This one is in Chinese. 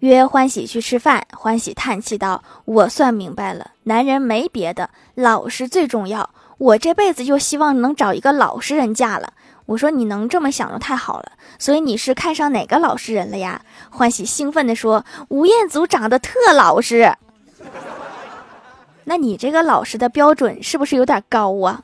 约欢喜去吃饭，欢喜叹气道：“我算明白了，男人没别的，老实最重要。我这辈子就希望能找一个老实人嫁了。”我说：“你能这么想就太好了。所以你是看上哪个老实人了呀？”欢喜兴奋地说：“吴彦祖长得特老实。”那你这个老实的标准是不是有点高啊？